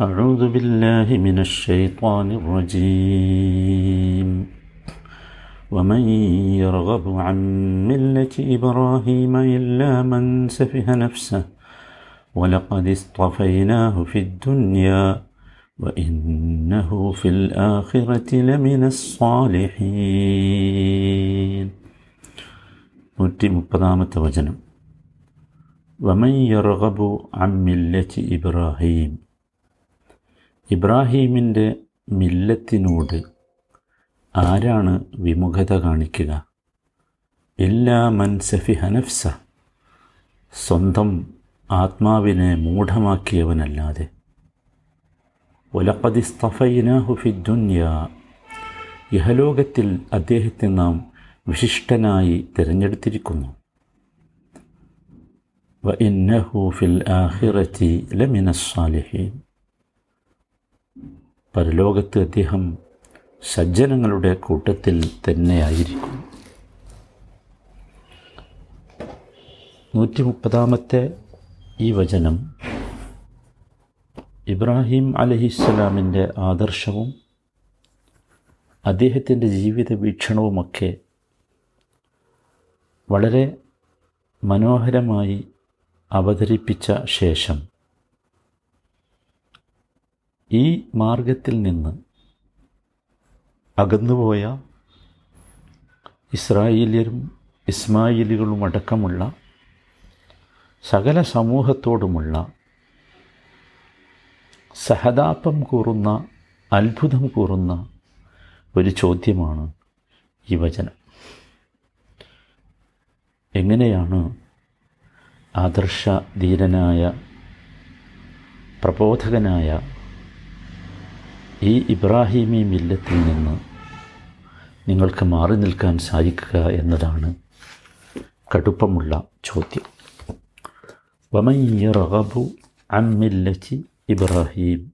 أعوذ بالله من الشيطان الرجيم ومن يرغب عن ملة إبراهيم إلا من سفه نفسه ولقد اصطفيناه في الدنيا وإنه في الآخرة لمن الصالحين നൂറ്റി മുപ്പതാമത്തെ വചനം വമൻ യർഗബു അം മില്ലത്തി ഇബ്രാഹീം ഇബ്രാഹീമിന്റെ മില്ലത്തിനോട് ആരാണ് വിമുഖത കാണിക്കുക? ഇല്ലാ എല്ലാ മൻസഫി ഹനഫ്സ സ്വന്തം ആത്മാവിനെ മൂഢമാക്കിയവനല്ലാതെ. ഒലപ്പതിസ്തഫൈനാഹു ദുന്യ. ഇഹലോകത്തിൽ അദ്ദേഹത്തെ നാം വിശിഷ്ടനായി തിരഞ്ഞെടുത്തിരിക്കുന്നു. വ ഇന്നഹു ഫിൽ ആഹിറത്തി ലമിനസ് സാലിഹീൻ. പരലോകത്ത് അദ്ദേഹം സജ്ജനങ്ങളുടെ കൂട്ടത്തിൽ തന്നെയായിരിക്കും. നൂറ്റി മുപ്പതാമത്തെ ഈ വചനം ഇബ്രാഹിം അലഹിസ്സലാമിന്റെ ആദർശവും അദ്ദേഹത്തിന്റെ ജീവിത വീക്ഷണവുമൊക്കെ വളരെ മനോഹരമായി അവതരിപ്പിച്ച ശേഷം ഈ മാർഗത്തിൽ നിന്ന് അകന്നുപോയ ഇസ്രായേലിയരും ഇസ്മായിലുകളും അടക്കമുള്ള സകല സമൂഹത്തോടുമുള്ള സഹതാപം കൂറുന്ന അത്ഭുതം കൂറുന്ന ഒരു ചോദ്യമാണ് ഈ വചനം. എങ്ങനെയാണ് ആദർശ ധീരനായ പ്രബോധകനായ ഈ ഇബ്രാഹിമി മില്ലത്തിൽ നിന്ന് നിങ്ങൾക്ക് മാറി നിൽക്കാൻ സാധിക്കുക എന്നതാണ് കടുപ്പമുള്ള ചോദ്യം. വമയ്യറബു അമ്മില്ലച്ചി ഇബ്രാഹിം.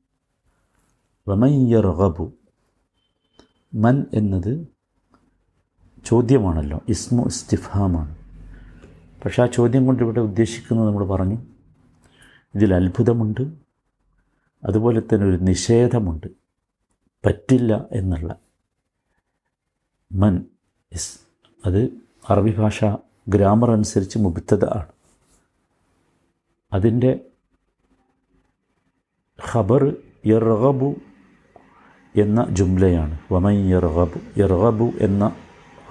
വമയ്യറബു മൻ എന്നത് ചോദ്യമാണല്ലോ ഇസ്മു ഇസ്തിഫാമാണ്. പക്ഷേ ആ ചോദ്യം കൊണ്ട് ഇവിടെ ഉദ്ദേശിക്കുന്നത് നമ്മൾ പറഞ്ഞു ഇതിൽ അത്ഭുതമുണ്ട് അതുപോലെ തന്നെ ഒരു നിഷേധമുണ്ട്. പറ്റില്ല എന്നുള്ള. മൻ ഇസ് അത് അറബി ഭാഷ ഗ്രാമർ അനുസരിച്ച് മുബിത്തത ആണ്. അതിന്റെ ഖബർ യർഗബു എന്ന ജുംലയാണ്. വമൻ യർഗബു യർഗബു എന്ന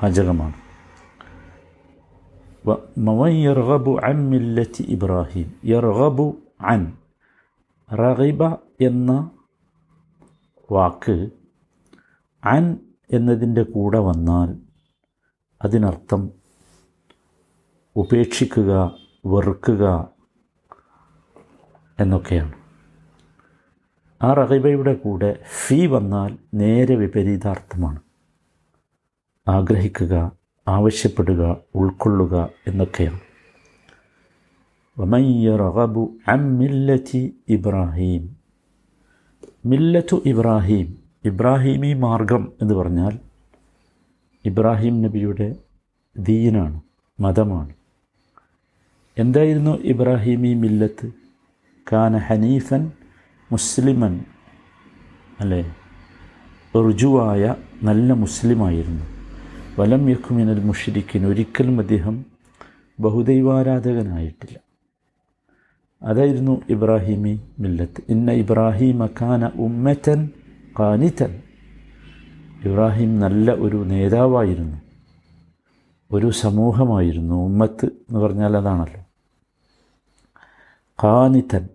വാചകമാണ്. മവൻ യർഗബു അൻ മില്ലത്തി ഇബ്രാഹിം യർഗബു അൻ റഗിബ എന്ന വാക്ക് അൻ എന്നതിന്റെ കൂടെ വന്നാൽ അതിനർത്ഥം ഉപേക്ഷിക്കുക വെറുക്കുക എന്നൊക്കെയാണ്. ആ റഹിബയുടെ കൂടെ ഫീ വന്നാൽ നേരെ വിപരീതാർത്ഥമാണ്. ആഗ്രഹിക്കുക ആവശ്യപ്പെടുക ഉൾക്കൊള്ളുക എന്നൊക്കെയാണ്. വമയ്യ റഹബു അം മില്ലത്തി ഇബ്രാഹിം മില്ലത്തു ഇബ്രാഹിം. ഇബ്രാഹിമി മാർഗം എന്ന് പറഞ്ഞാൽ ഇബ്രാഹിം നബിയുടെ ദീനാണ് മതമാണ്. എന്തായിരുന്നു ഇബ്രാഹിമി മില്ലത്ത്? കാന ഹനീഫൻ മുസ്ലിമൻ അല്ലേ? റുജുവായ നല്ല മുസ്ലിമായിരുന്നു. വലം യക്കുമിനൽ മുഷരിക്കിന് ഒരിക്കലും അദ്ദേഹം ബഹുദൈവാരാധകനായിട്ടില്ല. അതായിരുന്നു ഇബ്രാഹിമി മില്ലത്ത്. ഇന്ന ഇബ്രാഹിം അഖാന ഉമ്മറ്റൻ കാനിത്തൻ ഇബ്രാഹിം നല്ല ഒരു നേതാവായിരുന്നു. ഒരു സമൂഹമായിരുന്നു ഉമ്മത്ത് എന്ന് പറഞ്ഞാൽ അതാണല്ലോ. കാനിത്തൻ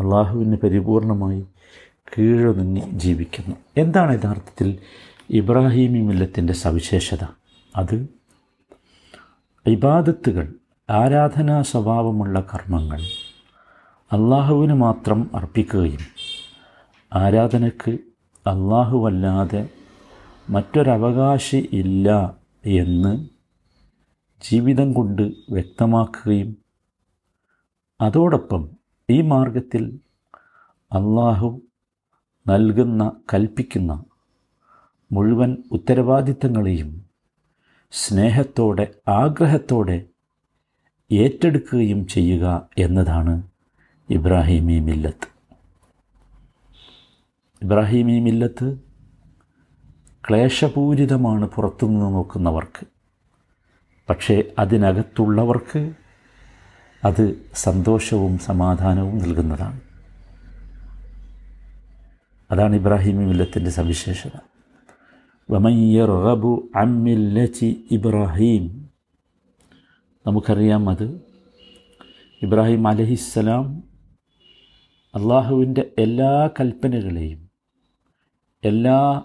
അള്ളാഹുവിന് പരിപൂർണമായി കീഴൊതുങ്ങി ജീവിക്കുന്നു. എന്താണ് യഥാർത്ഥത്തിൽ ഇബ്രാഹിമി മില്ലത്തിന്റെ സവിശേഷത? അത് ഇബാദത്തുകൾ ആരാധനാ സ്വഭാവമുള്ള കർമ്മങ്ങൾ അള്ളാഹുവിന് മാത്രം അർപ്പിക്കുകയും ആരാധനയ്ക്ക് അള്ളാഹുവല്ലാതെ മറ്റൊരവകാശി ഇല്ല എന്ന് ജീവിതം കൊണ്ട് വ്യക്തമാക്കുകയും അതോടൊപ്പം ഈ മാർഗത്തിൽ അള്ളാഹു നൽകുന്ന കൽപ്പിക്കുന്ന മുഴുവൻ ഉത്തരവാദിത്തങ്ങളെയും സ്നേഹത്തോടെ ആഗ്രഹത്തോടെ ഏറ്റെടുക്കുകയും ചെയ്യുക എന്നതാണ് ഇബ്രാഹിമി മില്ലത്ത്. ഇബ്രാഹിമി മില്ലത്ത് ക്ലേശപൂരിതമാണ് പുറത്തുനിന്ന് നോക്കുന്നവർക്ക്. പക്ഷേ അതിനകത്തുള്ളവർക്ക് അത് സന്തോഷവും സമാധാനവും നൽകുന്നതാണ്. അതാണ് ഇബ്രാഹിമി മില്ലത്തിന്റെ സവിശേഷത. വമയ്യറബു അമ്മില്ലി ഇബ്രാഹീം. നമുക്കറിയാം അത് ഇബ്രാഹിം അലഹിസ്സലാം അള്ളാഹുവിന്റെ എല്ലാ കൽപ്പനകളെയും എല്ലാ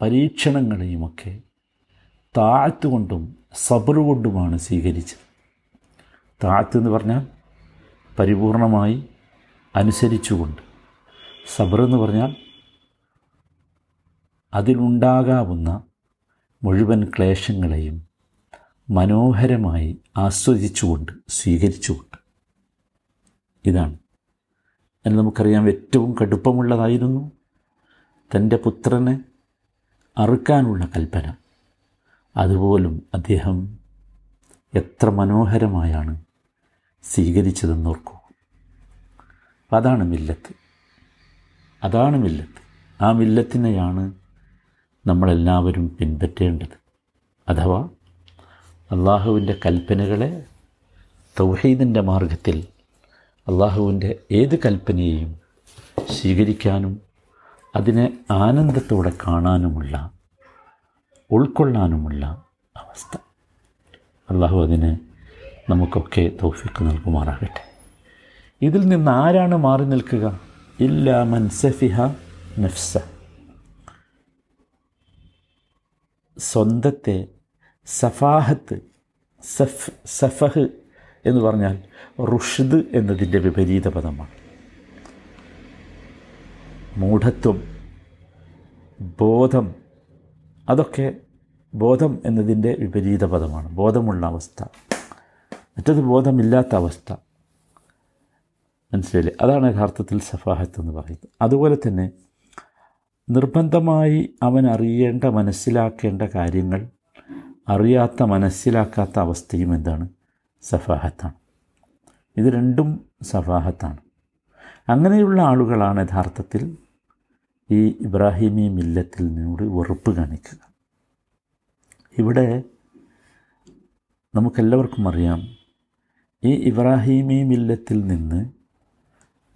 പരീക്ഷണങ്ങളെയുമൊക്കെ താഴ്ത്തുകൊണ്ടും സബർ കൊണ്ടുമാണ് സ്വീകരിച്ചത്. താഴ്ത്ത് എന്ന് പറഞ്ഞാൽ പരിപൂർണമായി അനുസരിച്ചുകൊണ്ട്. സബർ എന്ന് പറഞ്ഞാൽ അതിലുണ്ടാകാവുന്ന മുഴുവൻ ക്ലേശങ്ങളെയും മനോഹരമായി ആസ്വദിച്ചുകൊണ്ട് സ്വീകരിച്ചുകൊണ്ട്. ഇതാണ് എന്ന് നമുക്കറിയാം ഏറ്റവും കടുപ്പമുള്ളതായിരുന്നു തന്റെ പുത്രനെ അറുക്കാനുള്ള കൽപ്പന. അതുപോലും അദ്ദേഹം എത്ര മനോഹരമായാണ് സ്വീകരിച്ചതെന്ന് ഓർക്കൂ. അതാണ് മില്ലത്ത്. അതാണ് മില്ലത്ത്. ആ മില്ലത്തിനെയാണ് നമ്മളെല്ലാവരും പിൻപറ്റേണ്ടത്. അഥവാ അള്ളാഹുവിന്റെ കൽപ്പനകളെ തൗഹീദിന്റെ മാർഗത്തിൽ അള്ളാഹുവിന്റെ ഏത് കൽപ്പനയെയും സ്വീകരിക്കാനും അതിനെ ആനന്ദത്തോടെ കാണാനുമുള്ള ഉൾക്കൊള്ളാനുമുള്ള അവസ്ഥ. അള്ളാഹു അതിന് നമുക്കൊക്കെ തൗഫിക്ക് നൽകുമാറാകട്ടെ. ഇതിൽ നിന്ന് ആരാണ് മാറി നിൽക്കുക? ഇല്ല മൻസഫിഹ നഫ്സ. സ്വന്തത്തെ സഫാഹത്ത് സഫ് സഫഹ് എന്ന് പറഞ്ഞാൽ റുഷ്ദ് എന്നതിന്റെ വിപരീത പദമാണ് മൂഢത്വം ബോധം അതൊക്കെ ബോധം എന്നതിന്റെ വിപരീത പദമാണ് ബോധമുള്ള അവസ്ഥ. മറ്റത് ബോധമില്ലാത്ത അവസ്ഥ. മനസ്സിലായില്ലേ? അതാണ് യഥാർത്ഥത്തിൽ സഫാഹത്ത് എന്ന് പറയുന്നത്. അതുപോലെ തന്നെ നിർബന്ധമായി അവൻ അറിയേണ്ട മനസ്സിലാക്കേണ്ട കാര്യങ്ങൾ അറിയാത്ത മനസ്സിലാക്കാത്ത അവസ്ഥയും എന്താണ്? സഫാഹത്താണ്. ഇത് രണ്ടും സഫാഹത്താണ്. അങ്ങനെയുള്ള ആളുകളാണ് യഥാർത്ഥത്തിൽ ഈ ഇബ്രാഹിമി മില്ലത്തിൽ നിന്നോട് വെറുപ്പ് കാണിക്കുക. ഇവിടെ നമുക്കെല്ലാവർക്കും അറിയാം ഈ ഇബ്രാഹിമി മില്ലത്തിൽ നിന്ന്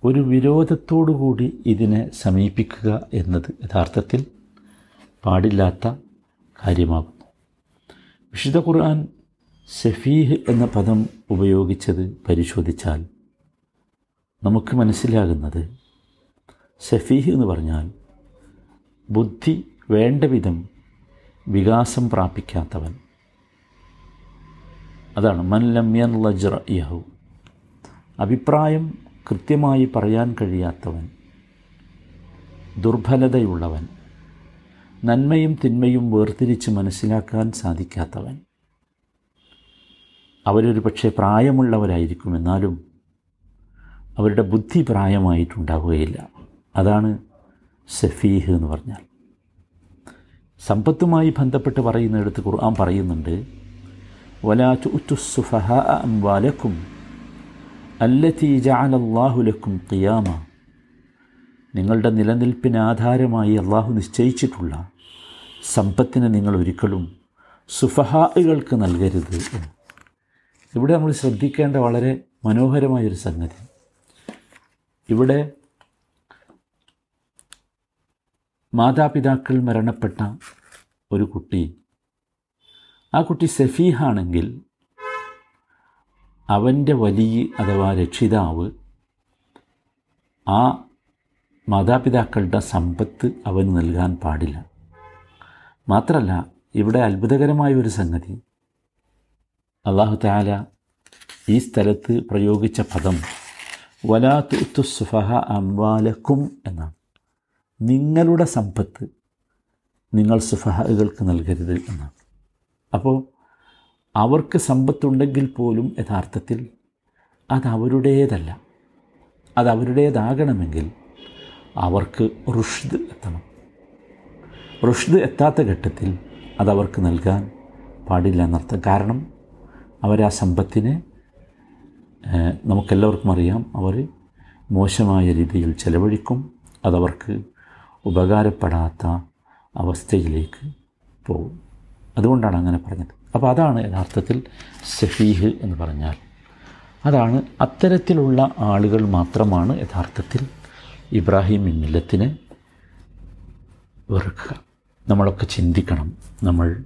ഒരു വിരോധത്തോടുകൂടി ഇതിനെ സമീപിക്കുക എന്നത് യഥാർത്ഥത്തിൽ പാടില്ലാത്ത കാര്യമാകുന്നു. വിശുദ്ധ ഖുർആൻ സഫീഹ് എന്ന പദം ഉപയോഗിച്ചത് പരിശോധിച്ചാൽ നമുക്ക് മനസ്സിലാകുന്നത് ഷഫീഹ് എന്ന് പറഞ്ഞാൽ ബുദ്ധി വേണ്ട വിധം വികാസം പ്രാപിക്കാത്തവൻ. അതാണ് മൻലമ്യൻ ലജ്റ യഹു അഭിപ്രായം കൃത്യമായി പറയാൻ കഴിയാത്തവൻ ദുർബലതയുള്ളവൻ നന്മയും തിന്മയും വേർതിരിച്ച് മനസ്സിലാക്കാൻ സാധിക്കാത്തവൻ. അവരൊരു പക്ഷേ പ്രായമുള്ളവരായിരിക്കും എന്നാലും അവരുടെ ബുദ്ധി പ്രായമായിട്ടുണ്ടാവുകയില്ല. അതാണ് സഫീഹ് എന്ന് പറഞ്ഞാൽ. സമ്പത്തുമായി ബന്ധപ്പെട്ട് പറയുന്നിടത്ത് ഖുർആൻ പറയുന്നുണ്ട് വലാ തുസുഫഹ അംവാലക്കും അല്ലത്തി ജഅലല്ലാഹു ലക്കും ഖിയാമ. നിങ്ങളുടെ നിലനിൽപ്പിന് ആധാരമായി അള്ളാഹു നിശ്ചയിച്ചിട്ടുള്ള സമ്പത്തിനെ നിങ്ങൾ ഒരിക്കലും സുഫഹാഇകൾക്ക് നൽകരുത് എന്ന്. ഇവിടെ നമ്മൾ ശ്രദ്ധിക്കേണ്ട വളരെ മനോഹരമായൊരു സംഗതി. ഇവിടെ മാതാപിതാക്കൾ മരണപ്പെട്ട ഒരു കുട്ടി. ആ കുട്ടി സഫീഹാണെങ്കിൽ അവന്റെ വലിയ അഥവാ രക്ഷിതാവ് ആ മാതാപിതാക്കളുടെ സമ്പത്ത് അവന് നൽകാൻ പാടില്ല. മാത്രമല്ല ഇവിടെ അത്ഭുതകരമായ ഒരു സംഗതി. അള്ളാഹു താല ഈ സ്ഥലത്ത് പ്രയോഗിച്ച പദം വലാത്തു സുഫഹ അംവാലക്കും എന്നാണ്. നിങ്ങളുടെ സമ്പത്ത് നിങ്ങൾ സുഫഹകൾക്ക് നൽകരുത് എന്നാണ്. അപ്പോൾ അവർക്ക് സമ്പത്തുണ്ടെങ്കിൽ പോലും യഥാർത്ഥത്തിൽ അത് അവരുടേതല്ല. അത് അവർക്ക് റുഷ്ദ് എത്തണം. റുഷ്ദ് എത്താത്ത ഘട്ടത്തിൽ അതവർക്ക് നൽകാൻ പാടില്ല എന്നർത്ഥം. കാരണം അവരാ സമ്പത്തിനെ നമുക്കെല്ലാവർക്കും അറിയാം. അവർ മോശമായ രീതിയിൽ ചെലവഴിക്കും. അതവർക്ക് ഉപകാരപ്പെടാത്ത അവസ്ഥയിലേക്ക് പോകും. അതുകൊണ്ടാണ് അങ്ങനെ പറഞ്ഞത്. അപ്പോൾ അതാണ് യഥാർത്ഥത്തിൽ സഫീഹ് എന്ന് പറഞ്ഞാൽ. അതാണ് അത്തരത്തിലുള്ള ആളുകൾ മാത്രമാണ് യഥാർത്ഥത്തിൽ ഇബ്രാഹിം മില്ലത്തിനെ വെറുക്കുക. നമ്മളൊക്കെ ചിന്തിക്കണം. നമ്മൾ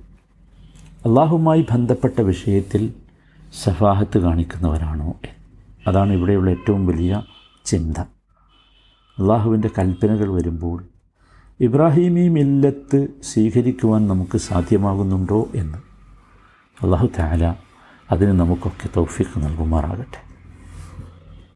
അള്ളാഹുമായി ബന്ധപ്പെട്ട വിഷയത്തിൽ സഫാഹത്ത് കാണിക്കുന്നവരാണോ? അതാണ് ഇവിടെയുള്ള ഏറ്റവും വലിയ ചിന്ത. അള്ളാഹുവിന്റെ കൽപ്പനകൾ വരുമ്പോൾ ഇബ്രാഹിമി മില്ലത്ത് സ്വീകരിക്കുവാൻ നമുക്ക് സാധ്യമാകുന്നുണ്ടോ എന്ന്? അള്ളാഹു താല അതിന് നമുക്കൊക്കെ തൗഫീഖ് നൽകുമാറാകട്ടെ.